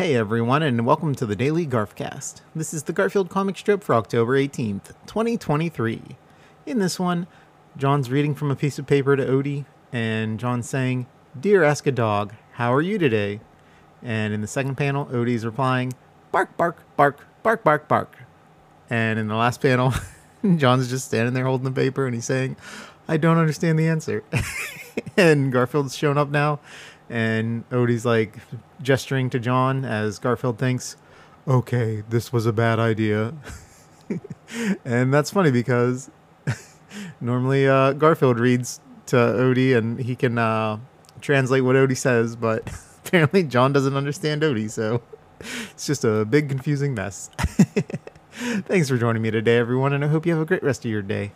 Hey everyone, and welcome to the Daily Garfcast. This is the Garfield comic strip for October 18th, 2023. In this one, Jon's reading from a piece of paper to Odie, and Jon's saying, Dear Ask a Dog, how are you today? And in the second panel, Odie's replying, Bark, bark, bark, bark, bark, bark. And in the last panel, Jon's just standing there holding the paper and he's saying, I don't understand the answer. and Garfield's shown up now, and Odie's like gesturing to Jon as Garfield thinks, okay, this was a bad idea. and that's funny because normally uh, Garfield reads to Odie and he can uh, translate what Odie says, but apparently Jon doesn't understand Odie, so it's just a big confusing mess. Thanks for joining me today, everyone, and I hope you have a great rest of your day.